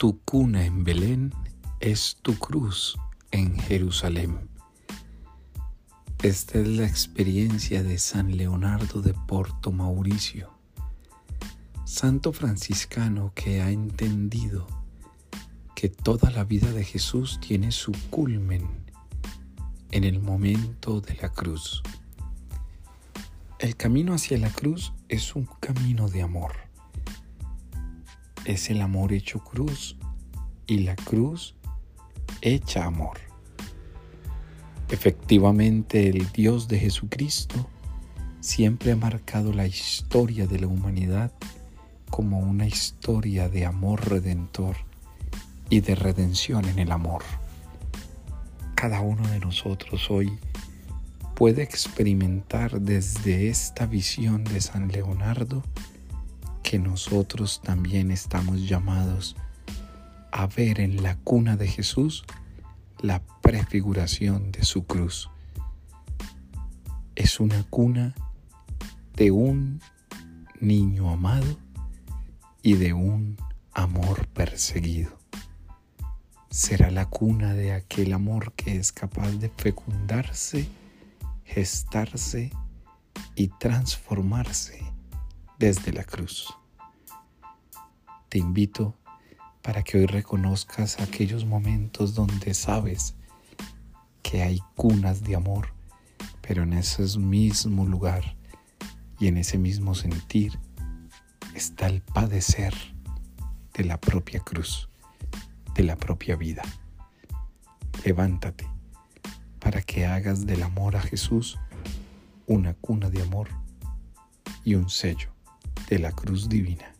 Tu cuna en Belén es tu cruz en Jerusalén. Esta es la experiencia de San Leonardo de Porto Mauricio, santo franciscano que ha entendido que toda la vida de Jesús tiene su culmen en el momento de la cruz. El camino hacia la cruz es un camino de amor. Es el amor hecho cruz y la cruz hecha amor. Efectivamente, el Dios de Jesucristo siempre ha marcado la historia de la humanidad como una historia de amor redentor y de redención en el amor. Cada uno de nosotros hoy puede experimentar desde esta visión de San Leonardo que nosotros también estamos llamados a ver en la cuna de Jesús la prefiguración de su cruz. Es una cuna de un niño amado y de un amor perseguido. Será la cuna de aquel amor que es capaz de fecundarse gestarse y transformarse desde la cruz. Te invito para que hoy reconozcas aquellos momentos donde sabes que hay cunas de amor, pero en ese mismo lugar y en ese mismo sentir está el padecer de la propia cruz, de la propia vida. Levántate para que hagas del amor a Jesús una cuna de amor y un sello de la cruz divina.